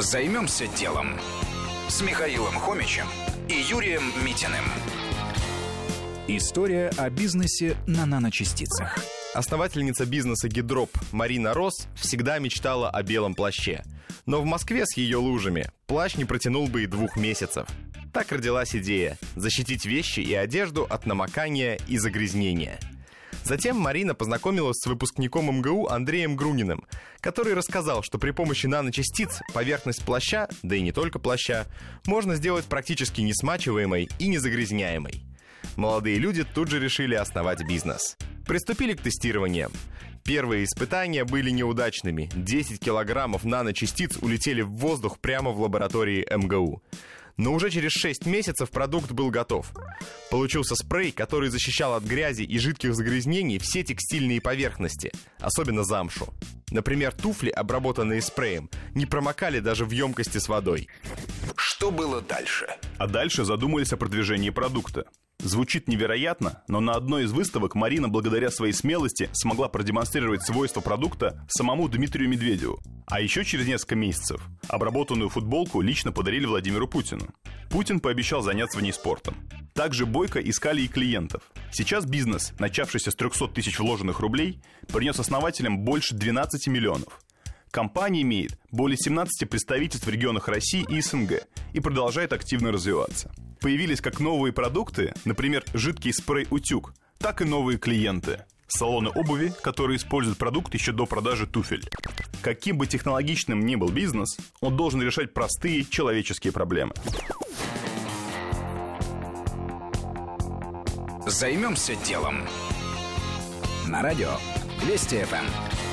Займемся делом с Михаилом Хомичем и Юрием Митиным. История о бизнесе на наночастицах. Основательница бизнеса «Гидроп» Марина Рос всегда мечтала о белом плаще. Но в Москве с ее лужами плащ не протянул бы и двух месяцев. Так родилась идея – защитить вещи и одежду от намокания и загрязнения – Затем Марина познакомилась с выпускником МГУ Андреем Груниным, который рассказал, что при помощи наночастиц поверхность плаща, да и не только плаща, можно сделать практически несмачиваемой и незагрязняемой. Молодые люди тут же решили основать бизнес. Приступили к тестированиям. Первые испытания были неудачными. 10 килограммов наночастиц улетели в воздух прямо в лаборатории МГУ. Но уже через 6 месяцев продукт был готов. Получился спрей, который защищал от грязи и жидких загрязнений все текстильные поверхности, особенно замшу. Например, туфли, обработанные спреем, не промокали даже в емкости с водой. Что было дальше? А дальше задумались о продвижении продукта. Звучит невероятно, но на одной из выставок Марина благодаря своей смелости смогла продемонстрировать свойства продукта самому Дмитрию Медведеву. А еще через несколько месяцев обработанную футболку лично подарили Владимиру Путину. Путин пообещал заняться в ней спортом. Также Бойко искали и клиентов. Сейчас бизнес, начавшийся с 300 тысяч вложенных рублей, принес основателям больше 12 миллионов. Компания имеет более 17 представительств в регионах России и СНГ и продолжает активно развиваться. Появились как новые продукты, например, жидкий спрей-утюг, так и новые клиенты – салоны обуви, которые используют продукт еще до продажи туфель. Каким бы технологичным ни был бизнес, он должен решать простые человеческие проблемы. Займемся делом. На радио Вести ФМ.